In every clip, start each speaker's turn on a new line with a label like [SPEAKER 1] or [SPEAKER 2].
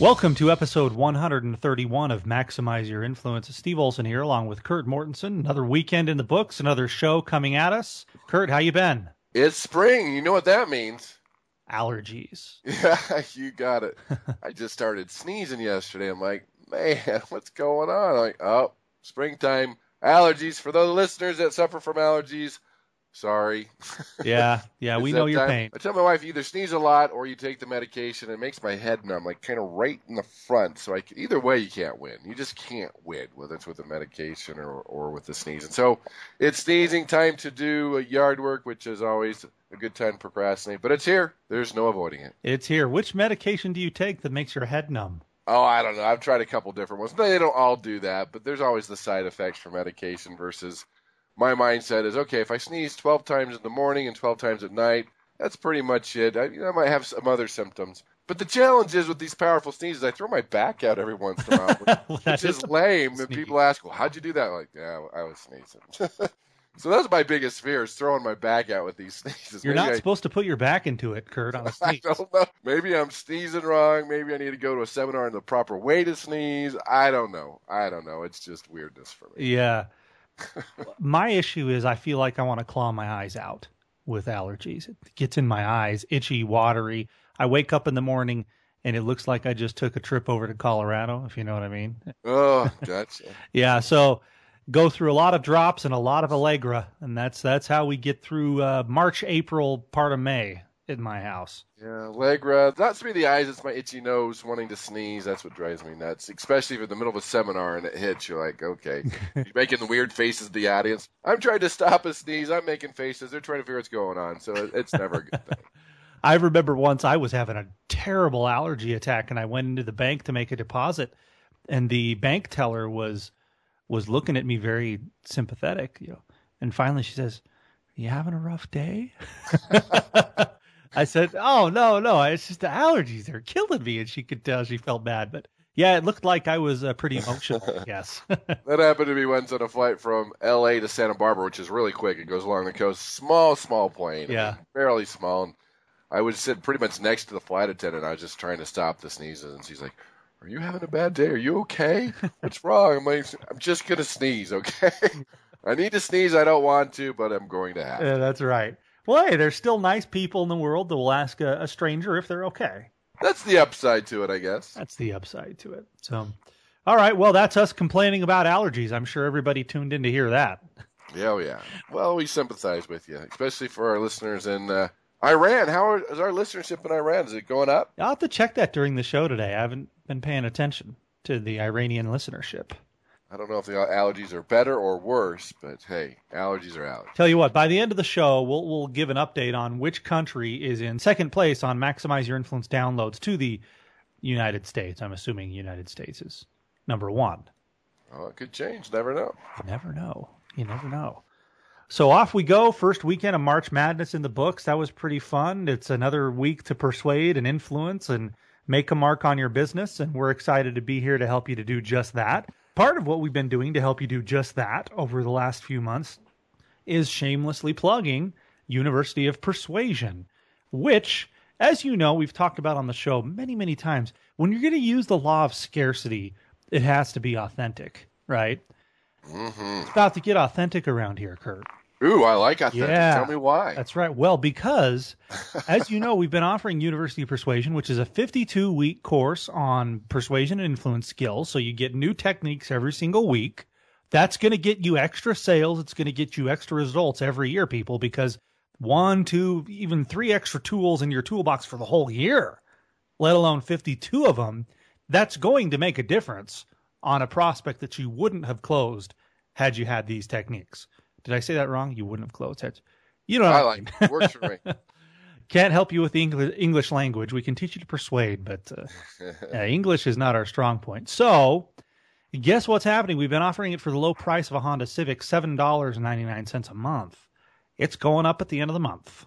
[SPEAKER 1] Welcome to episode 131 of Maximize Your Influence. Steve Olson here, along with Kurt Mortensen. Another weekend in the books, another show coming at us. Kurt, how you been?
[SPEAKER 2] It's spring. You know what that means.
[SPEAKER 1] Allergies.
[SPEAKER 2] Yeah, you got it. I just started sneezing yesterday. I'm like, man, what's going on? I'm like, oh, springtime. Allergies. For those listeners that suffer from allergies, sorry.
[SPEAKER 1] Yeah, yeah, we know your
[SPEAKER 2] time.
[SPEAKER 1] pain.
[SPEAKER 2] I tell my wife, you either sneeze a lot or you take the medication. It makes my head numb, like kind of right in the front. So I, either way, you can't win. You just can't win, whether it's with the medication or, or with the sneezing. So it's sneezing time to do yard work, which is always a good time to procrastinate. But it's here. There's no avoiding it.
[SPEAKER 1] It's here. Which medication do you take that makes your head numb?
[SPEAKER 2] Oh, I don't know. I've tried a couple different ones. They don't all do that, but there's always the side effects for medication versus my mindset is okay, if I sneeze 12 times in the morning and 12 times at night, that's pretty much it. I, you know, I might have some other symptoms. But the challenge is with these powerful sneezes, I throw my back out every once in a while, which, which is
[SPEAKER 1] is
[SPEAKER 2] lame. And people ask, well, how'd you do that? I'm like, yeah, I was sneezing. so that's my biggest fear is throwing my back out with these sneezes.
[SPEAKER 1] You're
[SPEAKER 2] Maybe
[SPEAKER 1] not
[SPEAKER 2] I-
[SPEAKER 1] supposed to put your back into it, Kurt, on a
[SPEAKER 2] I
[SPEAKER 1] sneeze.
[SPEAKER 2] don't know. Maybe I'm sneezing wrong. Maybe I need to go to a seminar on the proper way to sneeze. I don't know. I don't know. It's just weirdness for me.
[SPEAKER 1] Yeah. My issue is I feel like I want to claw my eyes out with allergies. It gets in my eyes, itchy, watery. I wake up in the morning and it looks like I just took a trip over to Colorado, if you know what I mean.
[SPEAKER 2] Oh, gotcha.
[SPEAKER 1] Yeah, so go through a lot of drops and a lot of Allegra, and that's that's how we get through uh, March, April, part of May in my house.
[SPEAKER 2] Yeah, Allegra. Not to be the eyes, it's my itchy nose wanting to sneeze. That's what drives me nuts. Especially if you're in the middle of a seminar and it hits, you're like, okay. you're making the weird faces to the audience. I'm trying to stop a sneeze. I'm making faces. They're trying to figure what's going on. So it's never a good thing.
[SPEAKER 1] I remember once I was having a terrible allergy attack, and I went into the bank to make a deposit, and the bank teller was was looking at me very sympathetic, you know. And finally, she says, "Are you having a rough day?" I said, "Oh no, no, it's just the allergies. They're killing me." And she could tell she felt bad, but yeah, it looked like I was uh, pretty emotional. Yes.
[SPEAKER 2] That happened to me once on a flight from L.A. to Santa Barbara, which is really quick. It goes along the coast. Small, small plane. I
[SPEAKER 1] Yeah.
[SPEAKER 2] mean, barely small. And I was sitting pretty much next to the flight attendant. I was just trying to stop the sneezes, and she's like, "Are you having a bad day? Are you okay? What's wrong?" I'm like, "I'm just gonna sneeze, okay? I need to sneeze. I don't want to, but I'm going to have." to."
[SPEAKER 1] Yeah, that's right. Well, hey, there's still nice people in the world that will ask a, a stranger if they're okay.
[SPEAKER 2] That's the upside to it, I guess.
[SPEAKER 1] That's the upside to it. So, all right. Well, that's us complaining about allergies. I'm sure everybody tuned in to hear that.
[SPEAKER 2] Yeah, oh yeah. Well, we sympathize with you, especially for our listeners in uh, Iran. How are, is our listenership in Iran? Is it going up?
[SPEAKER 1] I'll have to check that during the show today. I haven't been paying attention to the Iranian listenership.
[SPEAKER 2] I don't know if the allergies are better or worse, but hey, allergies are out.
[SPEAKER 1] Tell you what, by the end of the show, we'll we'll give an update on which country is in second place on maximize your influence downloads to the United States. I'm assuming United States is number one.
[SPEAKER 2] Oh, it could change. Never know.
[SPEAKER 1] You never know. You never know. So off we go. First weekend of March Madness in the books. That was pretty fun. It's another week to persuade and influence and make a mark on your business. And we're excited to be here to help you to do just that. Part of what we've been doing to help you do just that over the last few months is shamelessly plugging University of Persuasion, which, as you know, we've talked about on the show many, many times. When you're going to use the law of scarcity, it has to be authentic, right?
[SPEAKER 2] hmm
[SPEAKER 1] It's about to get authentic around here, Kurt.
[SPEAKER 2] Ooh, I like authentic.
[SPEAKER 1] Yeah.
[SPEAKER 2] Tell me why.
[SPEAKER 1] That's right. Well, because as you know, we've been offering University of Persuasion, which is a 52 week course on persuasion and influence skills. So you get new techniques every single week. That's going to get you extra sales. It's going to get you extra results every year, people, because one, two, even three extra tools in your toolbox for the whole year, let alone 52 of them, that's going to make a difference on a prospect that you wouldn't have closed had you had these techniques. Did I say that wrong? You wouldn't have closed. Had you know
[SPEAKER 2] I like it. Works for me.
[SPEAKER 1] Can't help you with the English, English language. We can teach you to persuade, but uh, uh, English is not our strong point. So, Guess what's happening? We've been offering it for the low price of a Honda Civic, $7.99 a month. It's going up at the end of the month.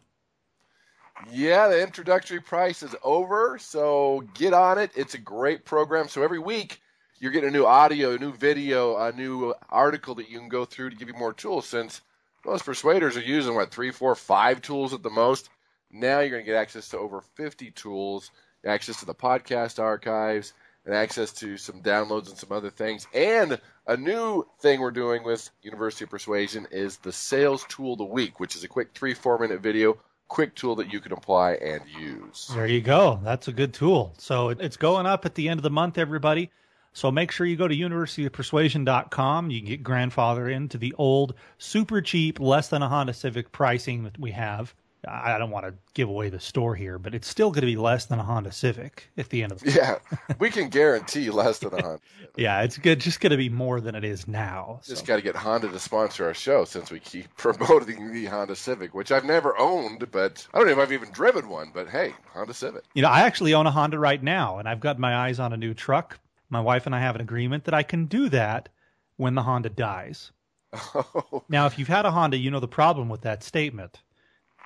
[SPEAKER 2] Yeah, the introductory price is over, so get on it. It's a great program. So every week you're getting a new audio, a new video, a new article that you can go through to give you more tools. Since most persuaders are using what three, four, five tools at the most, now you're going to get access to over 50 tools, access to the podcast archives, and access to some downloads and some other things. And a new thing we're doing with University of Persuasion is the Sales Tool of the Week, which is a quick three, four minute video quick tool that you can apply and use.
[SPEAKER 1] There you go. That's a good tool. So it's going up at the end of the month, everybody. So make sure you go to universityofpersuasion.com. You can get grandfather into the old, super cheap, less than a Honda Civic pricing that we have. I don't want to give away the store here, but it's still going to be less than a Honda Civic at the end of the
[SPEAKER 2] Yeah, we can guarantee less than a Honda.
[SPEAKER 1] yeah, it's good. Just going to be more than it is now.
[SPEAKER 2] So. Just got to get Honda to sponsor our show since we keep promoting the Honda Civic, which I've never owned, but I don't know if I've even driven one. But hey, Honda Civic.
[SPEAKER 1] You know, I actually own a Honda right now, and I've got my eyes on a new truck. My wife and I have an agreement that I can do that when the Honda dies. Oh. Now, if you've had a Honda, you know the problem with that statement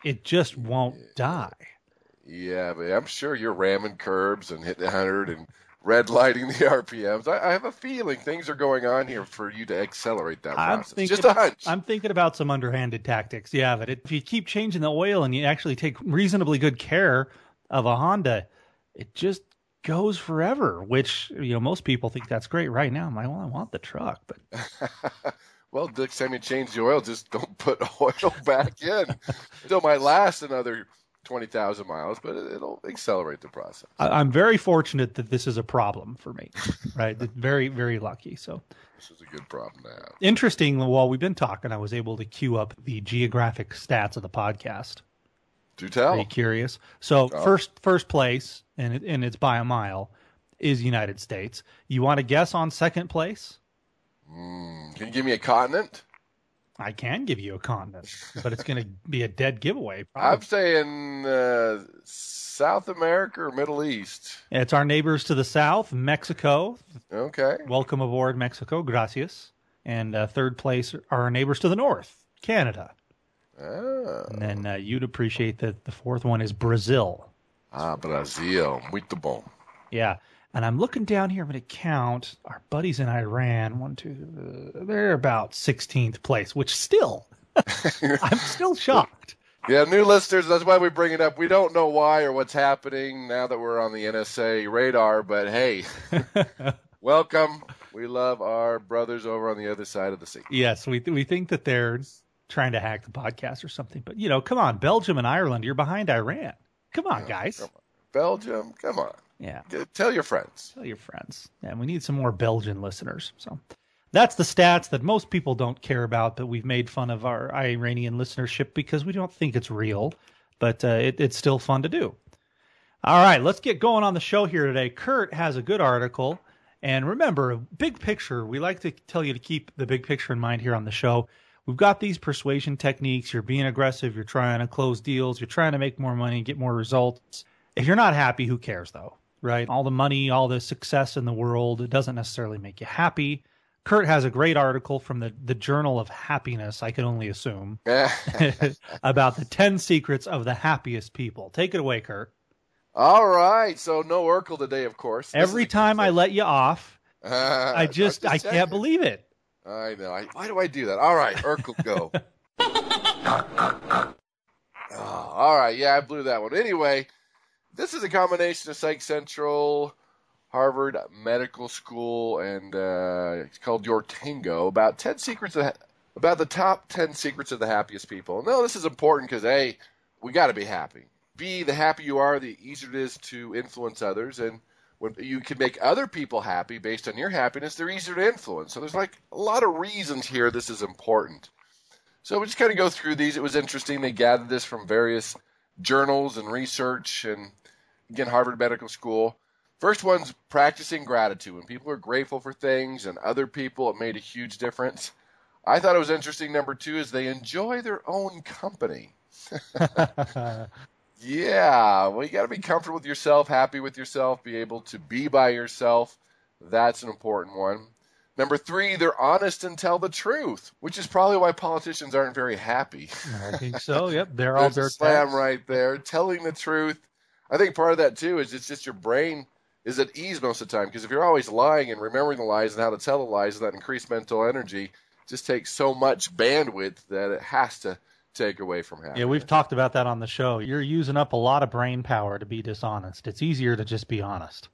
[SPEAKER 1] it just won't die.
[SPEAKER 2] Yeah, but I'm sure you're ramming curbs and hitting 100 and red lighting the RPMs. I, I, have a feeling things are going on here for you to accelerate that I'm process. Thinking, Just a hunch.
[SPEAKER 1] I'm thinking about some underhanded tactics. Yeah, but if you keep changing the oil and you actually take reasonably good care of a Honda, it just goes forever. Which you know most people think that's great right now. I'm like, well, I want the truck, but
[SPEAKER 2] well, next time you change the oil, just don't put oil back in. Still might last another 20,000 miles, but it'll accelerate the process.
[SPEAKER 1] I'm very fortunate that this is a problem for me, right? very, very lucky. So
[SPEAKER 2] this is a good problem to have.
[SPEAKER 1] Interesting. While we've been talking, I was able to queue up the geographic stats of the podcast.
[SPEAKER 2] Do tell.
[SPEAKER 1] Very curious. So oh. first, first place, and it, and it's by a mile, is United States. You want to guess on second place?
[SPEAKER 2] Mm, can you give me a continent?
[SPEAKER 1] I can give you a continent, but it's going to be a dead giveaway.
[SPEAKER 2] Probably. I'm saying uh, South America or Middle East.
[SPEAKER 1] It's our neighbors to the south, Mexico.
[SPEAKER 2] Okay.
[SPEAKER 1] Welcome aboard, Mexico. Gracias. And uh, third place are our neighbors to the north, Canada.
[SPEAKER 2] Oh.
[SPEAKER 1] And then uh, you'd appreciate that the fourth one is Brazil.
[SPEAKER 2] Ah, Brazil. Muito bom.
[SPEAKER 1] Yeah. And I'm looking down here, I'm going to count our buddies in Iran. One, two, uh, they're about 16th place, which still, I'm still shocked.
[SPEAKER 2] Yeah, new listeners, that's why we bring it up. We don't know why or what's happening now that we're on the NSA radar, but hey, welcome. We love our brothers over on the other side of the sea.
[SPEAKER 1] Yes, we, th- we think that they're trying to hack the podcast or something. But, you know, come on, Belgium and Ireland, you're behind Iran. Come on, guys. Come on.
[SPEAKER 2] Belgium, come on.
[SPEAKER 1] Yeah.
[SPEAKER 2] Tell your friends.
[SPEAKER 1] Tell your friends. Yeah, we need some more Belgian listeners. So that's the stats that most people don't care about, but we've made fun of our Iranian listenership because we don't think it's real, but uh, it, it's still fun to do. All right, let's get going on the show here today. Kurt has a good article. And remember, big picture, we like to tell you to keep the big picture in mind here on the show. We've got these persuasion techniques. You're being aggressive. You're trying to close deals. You're trying to make more money, get more results. If you're not happy, who cares though? right? All the money, all the success in the world, it doesn't necessarily make you happy. Kurt has a great article from the, the Journal of Happiness, I can only assume, about the 10 secrets of the happiest people. Take it away, Kurt.
[SPEAKER 2] All right. So, no Urkel today, of course.
[SPEAKER 1] Every time I let you off, uh, I just, just I can't believe it.
[SPEAKER 2] I know. I, why do I do that? All right, Urkel, go. oh, all right. Yeah, I blew that one. Anyway, this is a combination of Psych Central, Harvard Medical School, and uh, it's called Your Tango about ten secrets of, about the top ten secrets of the happiest people. No, this is important because a we got to be happy. B the happier you are, the easier it is to influence others, and when you can make other people happy based on your happiness, they're easier to influence. So there's like a lot of reasons here this is important. So we just kind of go through these. It was interesting. They gathered this from various journals and research and again, Harvard Medical School. First one's practicing gratitude. When people are grateful for things and other people, it made a huge difference. I thought it was interesting. Number two is they enjoy their own company. yeah, well, you got to be comfortable with yourself, happy with yourself, be able to be by yourself. That's an important one. Number three, they're honest and tell the truth, which is probably why politicians aren't very happy.
[SPEAKER 1] I think so. Yep, they're all dirt
[SPEAKER 2] slam right there. Telling the truth. I think part of that too is it's just your brain is at ease most of the time because if you're always lying and remembering the lies and how to tell the lies, that increased mental energy just takes so much bandwidth that it has to take away from happiness.
[SPEAKER 1] Yeah, we've talked about that on the show. You're using up a lot of brain power to be dishonest. It's easier to just be honest.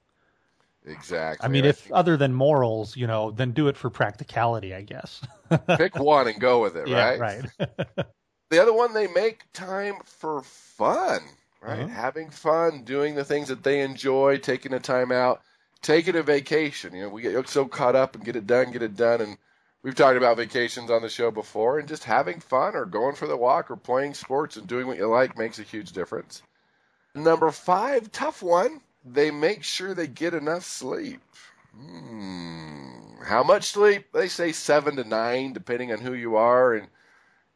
[SPEAKER 2] exactly.
[SPEAKER 1] I mean, if other than morals, you know, then do it for practicality, I guess.
[SPEAKER 2] pick one and go with it,
[SPEAKER 1] yeah,
[SPEAKER 2] right?
[SPEAKER 1] right.
[SPEAKER 2] The other one, they make time for fun, right?
[SPEAKER 1] Uh-huh.
[SPEAKER 2] Having fun, doing the things that they enjoy, taking a time out, taking a vacation. You know, we get so caught up and get it done, get it done. And we've talked about vacations on the show before, and just having fun or going for the walk or playing sports and doing what you like makes a huge difference. Number five, tough one, they make sure they get enough sleep. Hmm. How much sleep? They say seven to nine, depending on who you are. And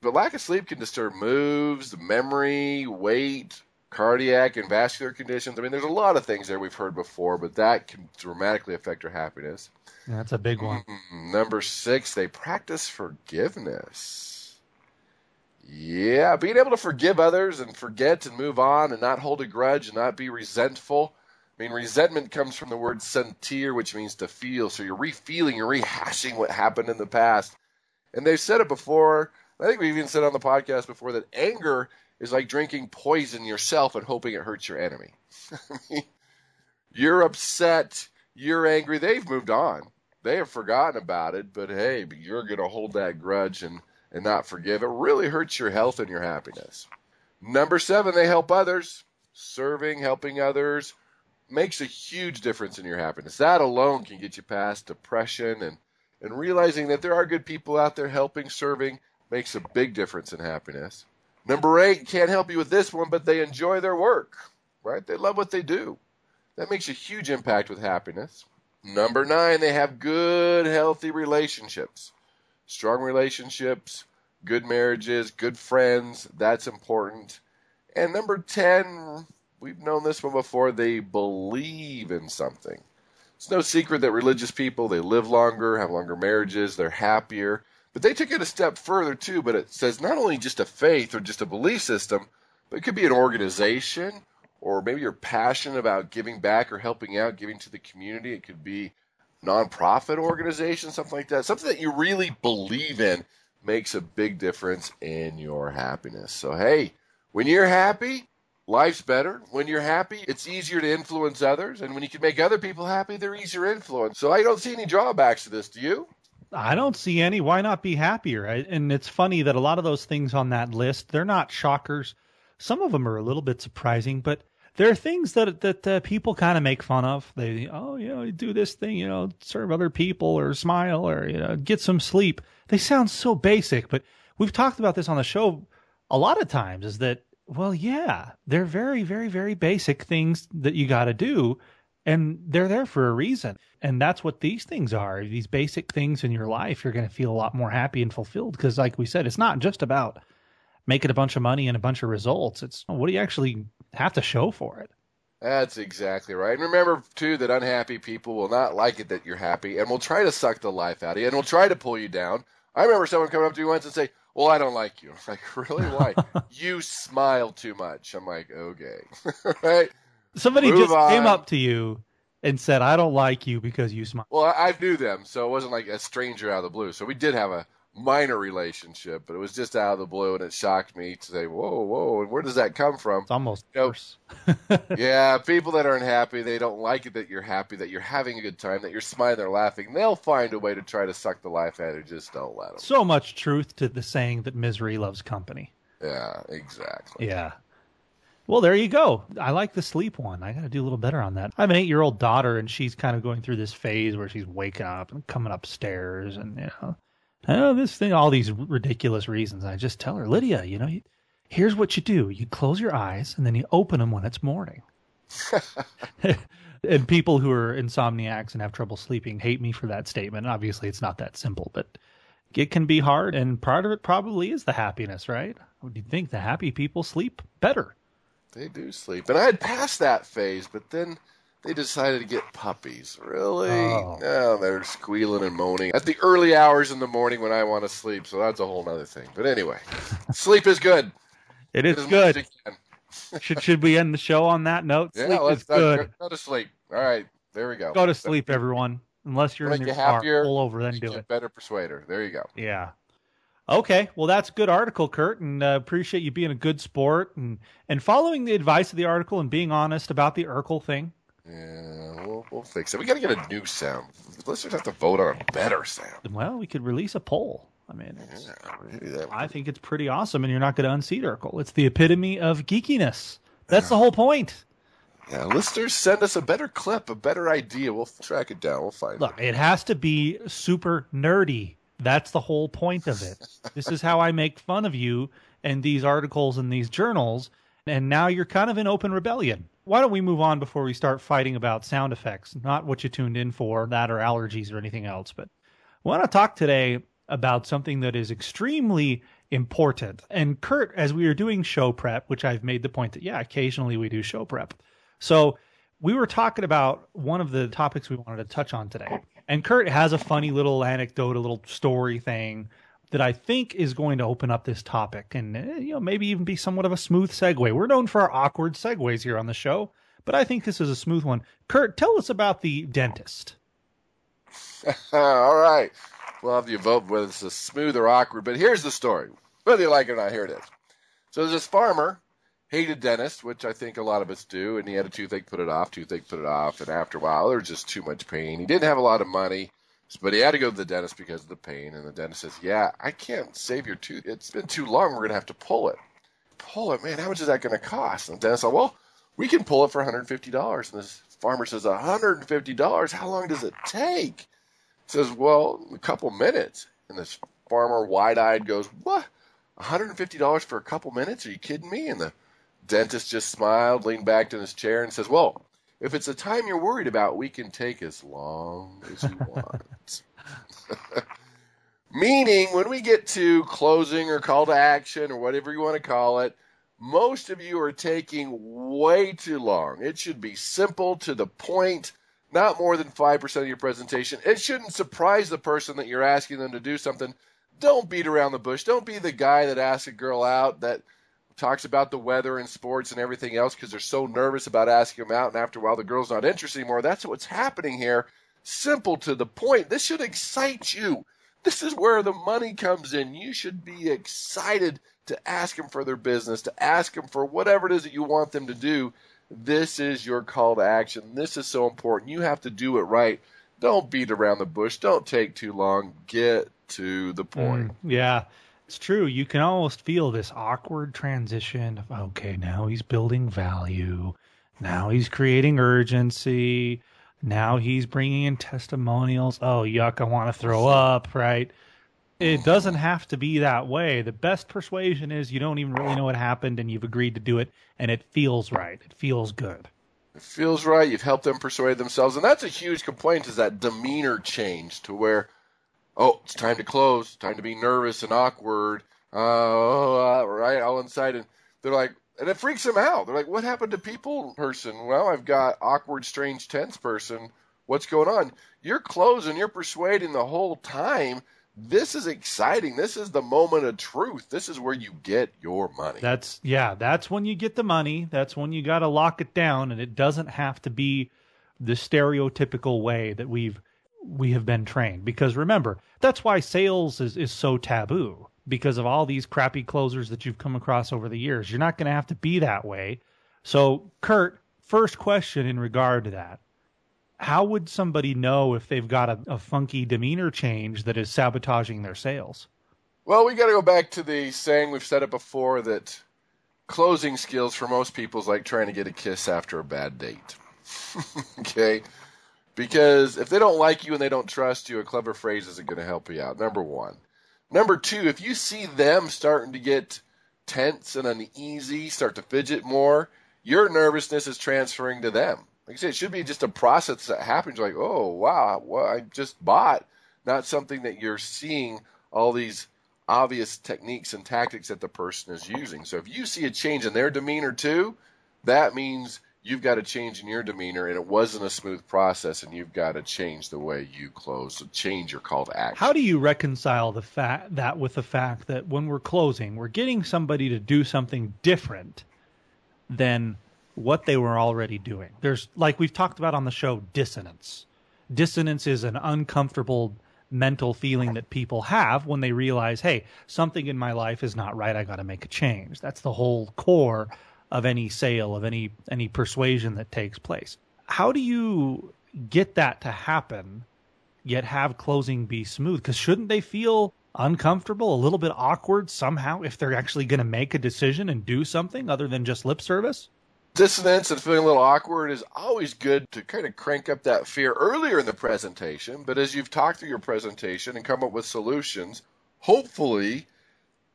[SPEAKER 2] but lack of sleep can disturb moves, memory, weight, cardiac and vascular conditions. I mean, there's a lot of things there we've heard before, but that can dramatically affect your happiness.
[SPEAKER 1] That's a big one.
[SPEAKER 2] Mm, Number six, they practice forgiveness. Yeah, being able to forgive others and forget and move on and not hold a grudge and not be resentful. I mean, resentment comes from the word sentir, which means to feel. So you're refeeling, you're rehashing what happened in the past. And they've said it before. I think we've even said on the podcast before that anger is like drinking poison yourself and hoping it hurts your enemy. You're upset, you're angry. They've moved on. They have forgotten about it, but hey, but you're going to hold that grudge and, and not forgive. It really hurts your health and your happiness. Number seven, they help others. Serving, helping others makes a huge difference in your happiness. That alone can get you past depression and, and realizing that there are good people out there helping, serving makes a big difference in happiness. Number eight, can't help you with this one, but they enjoy their work, right? They love what they do. That makes a huge impact with happiness. Number nine, they have good, healthy relationships. Strong relationships, good marriages, good friends. That's important. And number 10, we've known this one before, they believe in something. It's no secret that religious people, they live longer, have longer marriages, they're happier. But they took it a step further too, but it says not only just a faith or just a belief system, but it could be an organization or maybe you're passionate about giving back or helping out, giving to the community. It could be nonprofit organization, something like that. Something that you really believe in makes a big difference in your happiness. So hey, when you're happy, life's better. When you're happy, it's easier to influence others, and when you can make other people happy, they're easier to influence. So I don't see any drawbacks to this. Do you?
[SPEAKER 1] I don't see any. Why not be happier? And it's funny that a lot of those things on that list, they're not shockers. Some of them are a little bit surprising, but there are things that that uh, people kind of make fun of. They, oh, you know, do this thing, you know, serve other people or smile or you know, get some sleep. They sound so basic, but we've talked about this on the show a lot of times. Is that well, yeah, they're very, very, very basic things that you got to do, and they're there for a reason. And that's what these things are. These basic things in your life, you're going to feel a lot more happy and fulfilled because, like we said, it's not just about making a bunch of money and a bunch of results. It's what do you actually have to show for it?
[SPEAKER 2] That's exactly right. And remember, too, that unhappy people will not like it that you're happy and will try to suck the life out of you and will try to pull you down. I remember someone coming up to me once and say, Well, I don't like you. I'm like, Really? Why? you smile too much. I'm like, Okay. right?
[SPEAKER 1] Somebody
[SPEAKER 2] Move
[SPEAKER 1] just came up to you and said, I don't like you because you smile.
[SPEAKER 2] Well, I, I knew them, so it wasn't like a stranger out of the blue. So we did have a minor relationship, but it was just out of the blue, and it shocked me to say, Whoa, whoa, and where does that come from?
[SPEAKER 1] It's almost
[SPEAKER 2] Nope.
[SPEAKER 1] worse.
[SPEAKER 2] yeah, people that aren't happy, they don't like it that you're happy, that you're having a good time, that you're smiling, they're laughing. They'll find a way to try to suck the life out of you. Just don't let them.
[SPEAKER 1] So much truth to the saying that misery loves company.
[SPEAKER 2] Yeah, exactly.
[SPEAKER 1] Yeah. Well, there you go. I like the sleep one. I got to do a little better on that. I have an eight year old daughter, and she's kind of going through this phase where she's waking up and coming upstairs, and you know, oh, this thing, all these ridiculous reasons. I just tell her, Lydia, you know, here's what you do: you close your eyes, and then you open them when it's morning. and people who are insomniacs and have trouble sleeping hate me for that statement. Obviously, it's not that simple, but it can be hard, and part of it probably is the happiness, right? Would you think the happy people sleep better?
[SPEAKER 2] They do sleep. And I had passed that phase, but then they decided to get puppies. Really?
[SPEAKER 1] Oh.
[SPEAKER 2] No, they're squealing and moaning at the early hours in the morning when I want to sleep. So that's a whole other thing. But anyway, sleep is good.
[SPEAKER 1] It is
[SPEAKER 2] as
[SPEAKER 1] good. should should we end the show on that note?
[SPEAKER 2] Yeah,
[SPEAKER 1] Sleep
[SPEAKER 2] let's
[SPEAKER 1] is good.
[SPEAKER 2] Go, go to sleep. All right, there we go.
[SPEAKER 1] Go to sleep, everyone. Unless you're
[SPEAKER 2] Make
[SPEAKER 1] in
[SPEAKER 2] you
[SPEAKER 1] your car,
[SPEAKER 2] happier,
[SPEAKER 1] pull over, then do it.
[SPEAKER 2] better persuader. There you go.
[SPEAKER 1] Yeah. Okay, well that's a good article, Kurt, and uh, appreciate you being a good sport and and following the advice of the article and being honest about the Urkel thing.
[SPEAKER 2] Yeah, we'll, we'll fix it. We got to get a new sound. Listeners have to vote on a better sound.
[SPEAKER 1] Well, we could release a poll. I mean, it's,
[SPEAKER 2] Yeah.
[SPEAKER 1] I think it's pretty awesome, and you're not going to unseat Urkel. It's the epitome of geekiness. That's the whole point.
[SPEAKER 2] Yeah, listeners, send us a better clip, a better idea. We'll track it down. We'll find
[SPEAKER 1] Look,
[SPEAKER 2] it.
[SPEAKER 1] Look, it has to be super nerdy. That's the whole point of it. this is how I make fun of you and these articles and these journals. And now you're kind of in open rebellion. Why don't we move on before we start fighting about sound effects? Not what you tuned in for, that or allergies or anything else. But I want to talk today about something that is extremely important. And Kurt, as we were doing show prep, which I've made the point that, yeah, occasionally we do show prep. So we were talking about one of the topics we wanted to touch on today. And Kurt has a funny little anecdote, a little story thing that I think is going to open up this topic and eh, you know maybe even be somewhat of a smooth segue. We're known for our awkward segues here on the show, but I think this is a smooth one. Kurt, tell us about the dentist.
[SPEAKER 2] All right. We'll have you vote whether it's a smooth or awkward. But here's the story. Whether you like it or not, here it is. So there's this farmer, hated dentist, which I think a lot of us do, and he had a toothache, put it off, toothache, put it off, and after a while there was just too much pain. He didn't have a lot of money, but he had to go to the dentist because of the pain. And the dentist says, "Yeah, I can't save your tooth. It's been too long. We're gonna have to pull it. Pull it, man. How much is that gonna cost?" And the dentist said, "Well, we can pull it for 150 dollars." And this farmer says, "150 dollars? How long does it take?" says, "Well, a couple minutes." And this farmer, wide-eyed, goes, "What? $150 for a couple minutes? Are you kidding me?" And the dentist just smiled, leaned back in his chair, and says, "Well, if it's a time you're worried about, we can take as long as you want." Meaning, when we get to closing or call to action or whatever you want to call it, most of you are taking way too long. It should be simple to the point, not more than 5% of your presentation. It shouldn't surprise the person that you're asking them to do something. Don't beat around the bush. Don't be the guy that asks a girl out that talks about the weather and sports and everything else because they're so nervous about asking them out. And after a while, the girl's not interested anymore. That's what's happening here. Simple to the point. This should excite you. This is where the money comes in. You should be excited to ask them for their business, to ask them for whatever it is that you want them to do. This is your call to action. This is so important. You have to do it right. Don't beat around the bush. Don't take too long. Get to the point.
[SPEAKER 1] Mm, yeah, it's true. You can almost feel this awkward transition of, okay, now he's building value. Now he's creating urgency. Now he's bringing in testimonials. Oh, yuck, I want to throw up, right? It doesn't have to be that way. The best persuasion is you don't even really know what happened and you've agreed to do it and it feels right. It feels good.
[SPEAKER 2] It feels right. You've helped them persuade themselves, and that's a huge complaint. Is that demeanor change to where, oh, it's time to close, time to be nervous and awkward, uh, oh, right, all inside, and they're like, and it freaks them out. They're like, what happened to people person? Well, I've got awkward, strange, tense person. What's going on? You're closing. You're persuading the whole time. This is exciting. This is the moment of truth. This is where you get your money.
[SPEAKER 1] That's yeah, that's when you get the money. That's when you got to lock it down and it doesn't have to be the stereotypical way that we've we have been trained because remember, that's why sales is is so taboo because of all these crappy closers that you've come across over the years. You're not going to have to be that way. So, Kurt, first question in regard to that. How would somebody know if they've got a, a funky demeanor change that is sabotaging their sales?
[SPEAKER 2] Well, we got to go back to the saying we've said it before that closing skills for most people is like trying to get a kiss after a bad date. okay? Because if they don't like you and they don't trust you, a clever phrase isn't going to help you out. Number one. Number two, if you see them starting to get tense and uneasy, start to fidget more, your nervousness is transferring to them. Like I said, it should be just a process that happens. Like, oh, wow, well, I just bought, not something that you're seeing all these obvious techniques and tactics that the person is using. So if you see a change in their demeanor too, that means you've got to change in your demeanor, and it wasn't a smooth process, and you've got to change the way you close, so change your call to action.
[SPEAKER 1] How do you reconcile the fact that with the fact that when we're closing, we're getting somebody to do something different than what they were already doing? There's like we've talked about on the show, dissonance. Dissonance is an uncomfortable mental feeling that people have when they realize, hey, something in my life is not right. I got to make a change. That's the whole core of any sale, of any any persuasion that takes place. How do you get that to happen, yet have closing be smooth? Because shouldn't they feel uncomfortable, a little bit awkward somehow if they're actually going to make a decision and do something other than just lip service?
[SPEAKER 2] Dissonance and feeling a little awkward is always good to kind of crank up that fear earlier in the presentation. But as you've talked through your presentation and come up with solutions, hopefully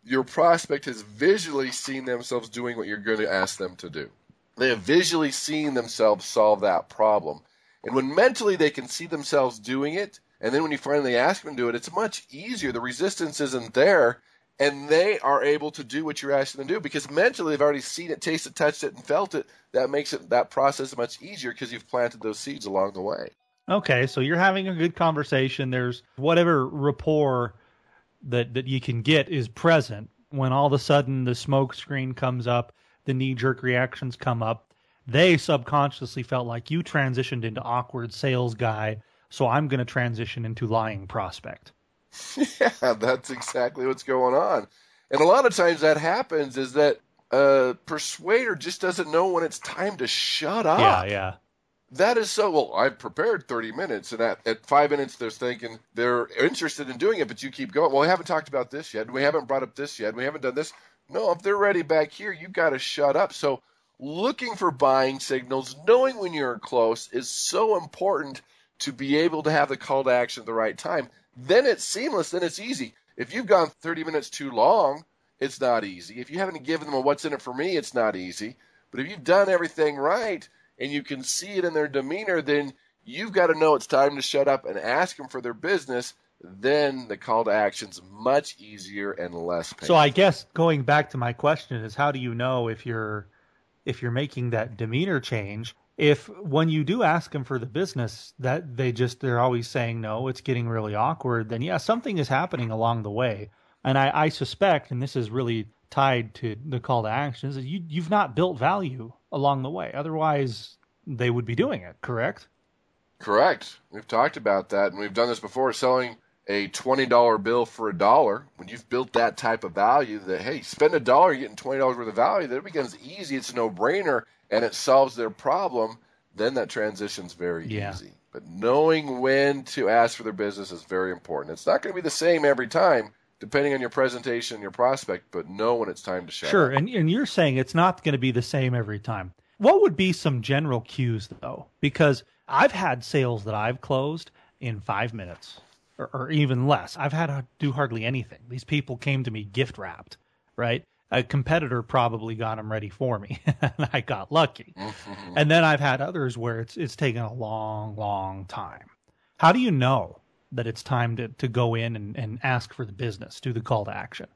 [SPEAKER 2] your prospect has visually seen themselves doing what you're going to ask them to do. They have visually seen themselves solve that problem. And when mentally they can see themselves doing it, and then when you finally ask them to do it, it's much easier. The resistance isn't there, and they are able to do what you're asking them to do because mentally they've already seen it, tasted, touched it, and felt it. That makes it that process much easier because you've planted those seeds along the way.
[SPEAKER 1] Okay, so you're having a good conversation. There's whatever rapport that that you can get is present when all of a sudden the smoke screen comes up, the knee jerk reactions come up. They subconsciously felt like you transitioned into awkward sales guy, so I'm going to transition into lying prospect.
[SPEAKER 2] Yeah, that's exactly what's going on. And a lot of times that happens is that a persuader just doesn't know when it's time to shut up.
[SPEAKER 1] Yeah, yeah
[SPEAKER 2] that is so well i've prepared 30 minutes and at, at five minutes they're thinking they're interested in doing it but you keep going well we haven't talked about this yet we haven't brought up this yet we haven't done this. No if they're ready back here you've got to shut up. So looking for buying signals knowing when you're close is so important to be able to have the call to action at the right time. Then it's seamless then it's easy. If you've gone 30 minutes too long it's not easy. If you haven't given them a what's in it for me it's not easy. But if you've done everything right and you can see it in their demeanor, then you've got to know it's time to shut up and ask them for their business. Then the call to action's much easier and less painful.
[SPEAKER 1] So I guess going back to my question is how do you know if you're if you're making that demeanor change if when you do ask them for the business that they just they're always saying no it's getting really awkward then yeah something is happening along the way and i, I suspect and this is really tied to the call to action is that you, you've not built value along the way. Otherwise, they would be doing it, correct?
[SPEAKER 2] Correct. We've talked about that, and we've done this before selling a $20 bill for a dollar. When you've built that type of value, that, hey, spend a dollar, you're getting $20 worth of value, that it becomes easy. It's a no brainer, and it solves their problem. Then that transition's very yeah. easy. But knowing when to ask for their business is very important. It's not going to be the same every time depending on your presentation and your prospect, but know when it's time to shut
[SPEAKER 1] Sure, and, and you're saying it's not going to be the same every time. What would be some general cues, though? Because I've had sales that I've closed in five minutes or, or even less. I've had to do hardly anything. These people came to me gift wrapped, right? A competitor probably got them ready for me, and I got lucky. Mm-hmm. And then I've had others where it's it's taken a long, long time. How do you know that it's time to, to go in and, and ask for the business, do the call to action?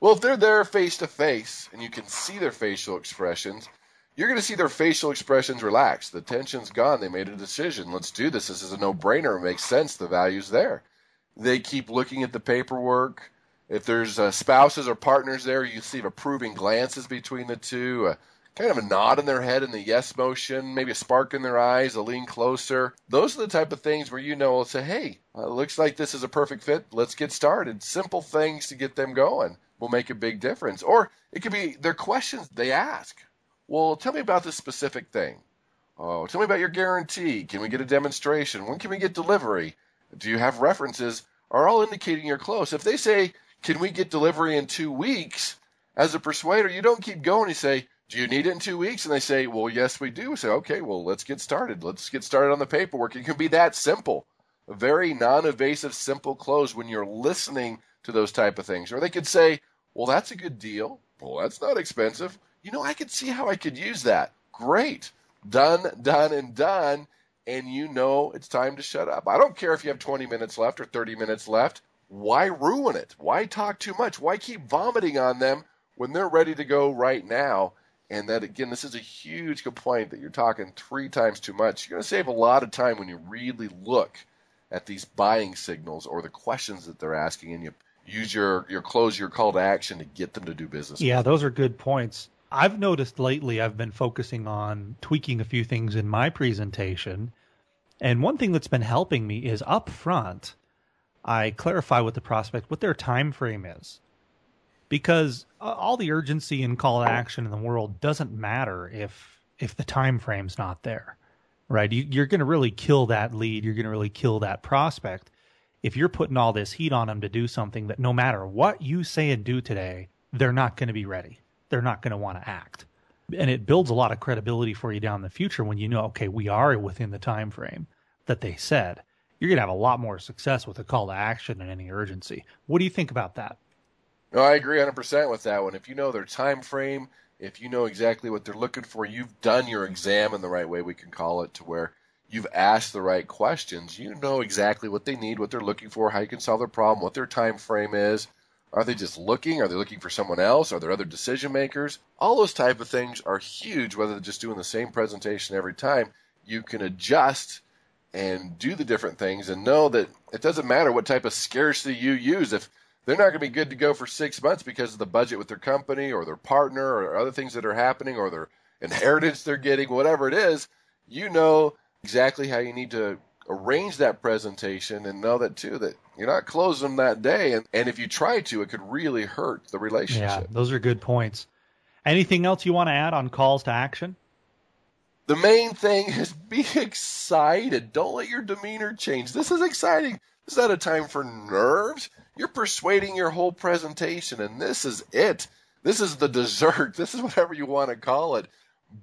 [SPEAKER 2] Well, if they're there face to face and you can see their facial expressions, you're going to see their facial expressions relax. The tension's gone. They made a decision. Let's do this. This is a no brainer. It makes sense. The value's there. They keep looking at the paperwork. If there's uh, spouses or partners there, you see approving glances between the two. Uh, kind of a nod in their head in the yes motion, maybe a spark in their eyes, a lean closer. Those are the type of things where you know, will say, hey, uh, looks like this is a perfect fit. Let's get started. Simple things to get them going will make a big difference. Or it could be their questions they ask. Well, tell me about this specific thing. Oh, tell me about your guarantee. Can we get a demonstration? When can we get delivery? Do you have references? Are all indicating you're close. If they say, can we get delivery in two weeks? As a persuader, you don't keep going. You say, do you need it in two weeks? And they say, well, yes, we do. We say, okay, well, let's get started. Let's get started on the paperwork. It can be that simple. A very non-evasive, simple close when you're listening to those type of things. Or they could say, well, that's a good deal. Well, that's not expensive. You know, I could see how I could use that. Great. Done, done, and done. And you know it's time to shut up. I don't care if you have 20 minutes left or 30 minutes left. Why ruin it? Why talk too much? Why keep vomiting on them when they're ready to go right now? And that again, this is a huge complaint that you're talking three times too much. You're going to save a lot of time when you really look at these buying signals or the questions that they're asking, and you use your your close your call to action to get them to do business.
[SPEAKER 1] Yeah, those are good points. I've noticed lately I've been focusing on tweaking a few things in my presentation. And one thing that's been helping me is up front, I clarify with the prospect what their time frame is. Because uh, all the urgency and call to action in the world doesn't matter if if the time frame's not there. Right? You, you're going to really kill that lead, you're going to really kill that prospect if you're putting all this heat on them to do something that no matter what you say and do today, they're not going to be ready. They're not going to want to act. And it builds a lot of credibility for you down the future when you know, okay, we are within the time frame that they said. You're going to have a lot more success with a call to action and any urgency. What do you think about that?
[SPEAKER 2] No, I agree 100% with that one. If you know their time frame, if you know exactly what they're looking for, you've done your exam in the right way, we can call it, to where you've asked the right questions. You know exactly what they need, what they're looking for, how you can solve their problem, what their time frame is. Are they just looking? Are they looking for someone else? Are there other decision makers? All those type of things are huge. Whether they're just doing the same presentation every time, you can adjust and do the different things and know that it doesn't matter what type of scarcity you use. If they're not going to be good to go for six months because of the budget with their company or their partner or other things that are happening or their inheritance they're getting, whatever it is, you know exactly how you need to arrange that presentation and know that too that you're not closing them that day. And, and if you try to it could really hurt the relationship.
[SPEAKER 1] yeah those are good points. Anything else you want to add on calls to action?
[SPEAKER 2] The main thing is be excited. Don't let your demeanor change. This is exciting is that a time for nerves you're persuading your whole presentation and this is it this is the dessert this is whatever you want to call it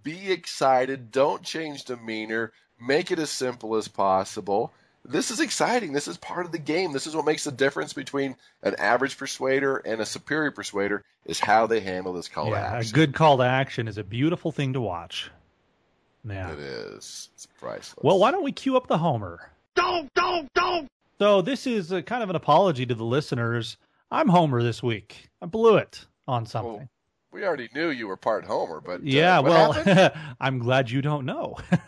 [SPEAKER 2] be excited don't change demeanor make it as simple as possible. This is exciting. This is part of the game. This is what makes the difference between an average persuader and a superior persuader is how they handle this call
[SPEAKER 1] yeah,
[SPEAKER 2] to action.
[SPEAKER 1] A good call to action is a beautiful thing to watch. Yeah.
[SPEAKER 2] It is. It's priceless.
[SPEAKER 1] Well, why don't we cue up the Homer?
[SPEAKER 3] Don't, don't, don't.
[SPEAKER 1] So this is a, kind of an apology to the listeners. I'm Homer this week. I blew it on something. Well,
[SPEAKER 2] we already knew you were part Homer, but uh,
[SPEAKER 1] yeah, well, I'm glad you don't know.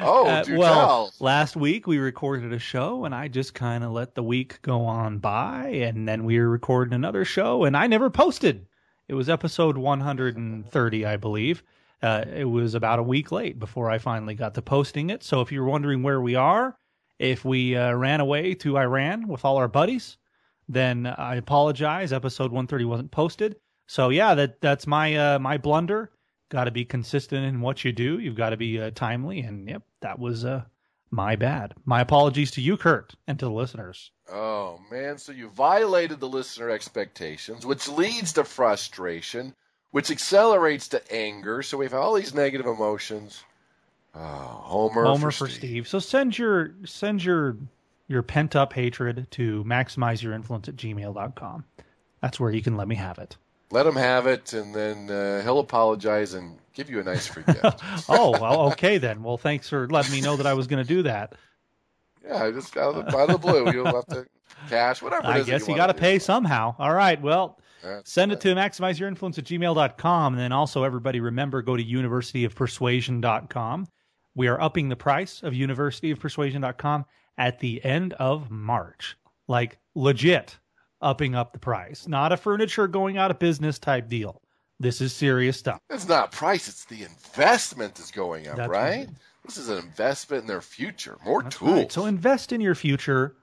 [SPEAKER 2] oh, uh,
[SPEAKER 1] well,
[SPEAKER 2] tell.
[SPEAKER 1] last week we recorded a show, and I just kind of let the week go on by, and then we were recording another show, and I never posted. It was episode 130, I believe. Uh, it was about a week late before I finally got to posting it. So if you're wondering where we are, if we uh, ran away to Iran with all our buddies, then I apologize. Episode 130 wasn't posted. So yeah, that that's my uh, my blunder. Got to be consistent in what you do. You've got to be uh, timely, and yep, that was uh, my bad. My apologies to you, Kurt, and to the listeners.
[SPEAKER 2] Oh man, so you violated the listener expectations, which leads to frustration, which accelerates to anger. So we have all these negative emotions. Oh, Homer,
[SPEAKER 1] Homer
[SPEAKER 2] for,
[SPEAKER 1] for
[SPEAKER 2] Steve.
[SPEAKER 1] Steve. So send your send your your pent up hatred to maximize your influence at gmail.com. That's where you can let me have it.
[SPEAKER 2] Let him have it, and then uh, he'll apologize and give you a nice free gift.
[SPEAKER 1] oh, well, okay then. Well, thanks for letting me know that I was going to do that.
[SPEAKER 2] Yeah, I just out of the, out of the blue, you'll have to cash whatever.
[SPEAKER 1] I guess you, got to pay somehow. All right, well.
[SPEAKER 2] That's
[SPEAKER 1] Send it to maximizeyourinfluence at gmail.com. And then also, everybody remember, go to universityofpersuasion.com. We are upping the price of universityofpersuasion.com at the end of March. Like legit upping up the price, not a furniture going out of business type deal. This is serious stuff.
[SPEAKER 2] It's not price, it's the investment is going up,
[SPEAKER 1] That's right?
[SPEAKER 2] This is an investment in their future. More
[SPEAKER 1] That's
[SPEAKER 2] tools.
[SPEAKER 1] right. So invest in your future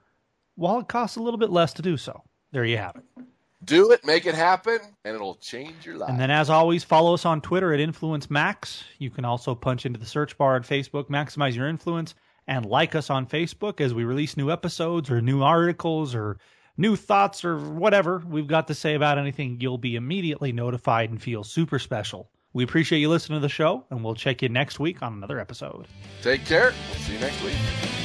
[SPEAKER 1] while it costs a little bit less to do so. There you have it.
[SPEAKER 2] Do it, make it happen, and it'll change your life.
[SPEAKER 1] And then, as always, follow us on Twitter at Influence Max. You can also punch into the search bar at Facebook, maximize your influence, and like us on Facebook as we release new episodes or new articles or new thoughts or whatever we've got to say about anything. You'll be immediately notified and feel super special. We appreciate you listening to the show, and we'll check you next week on another episode.
[SPEAKER 2] Take care. We'll see you next week.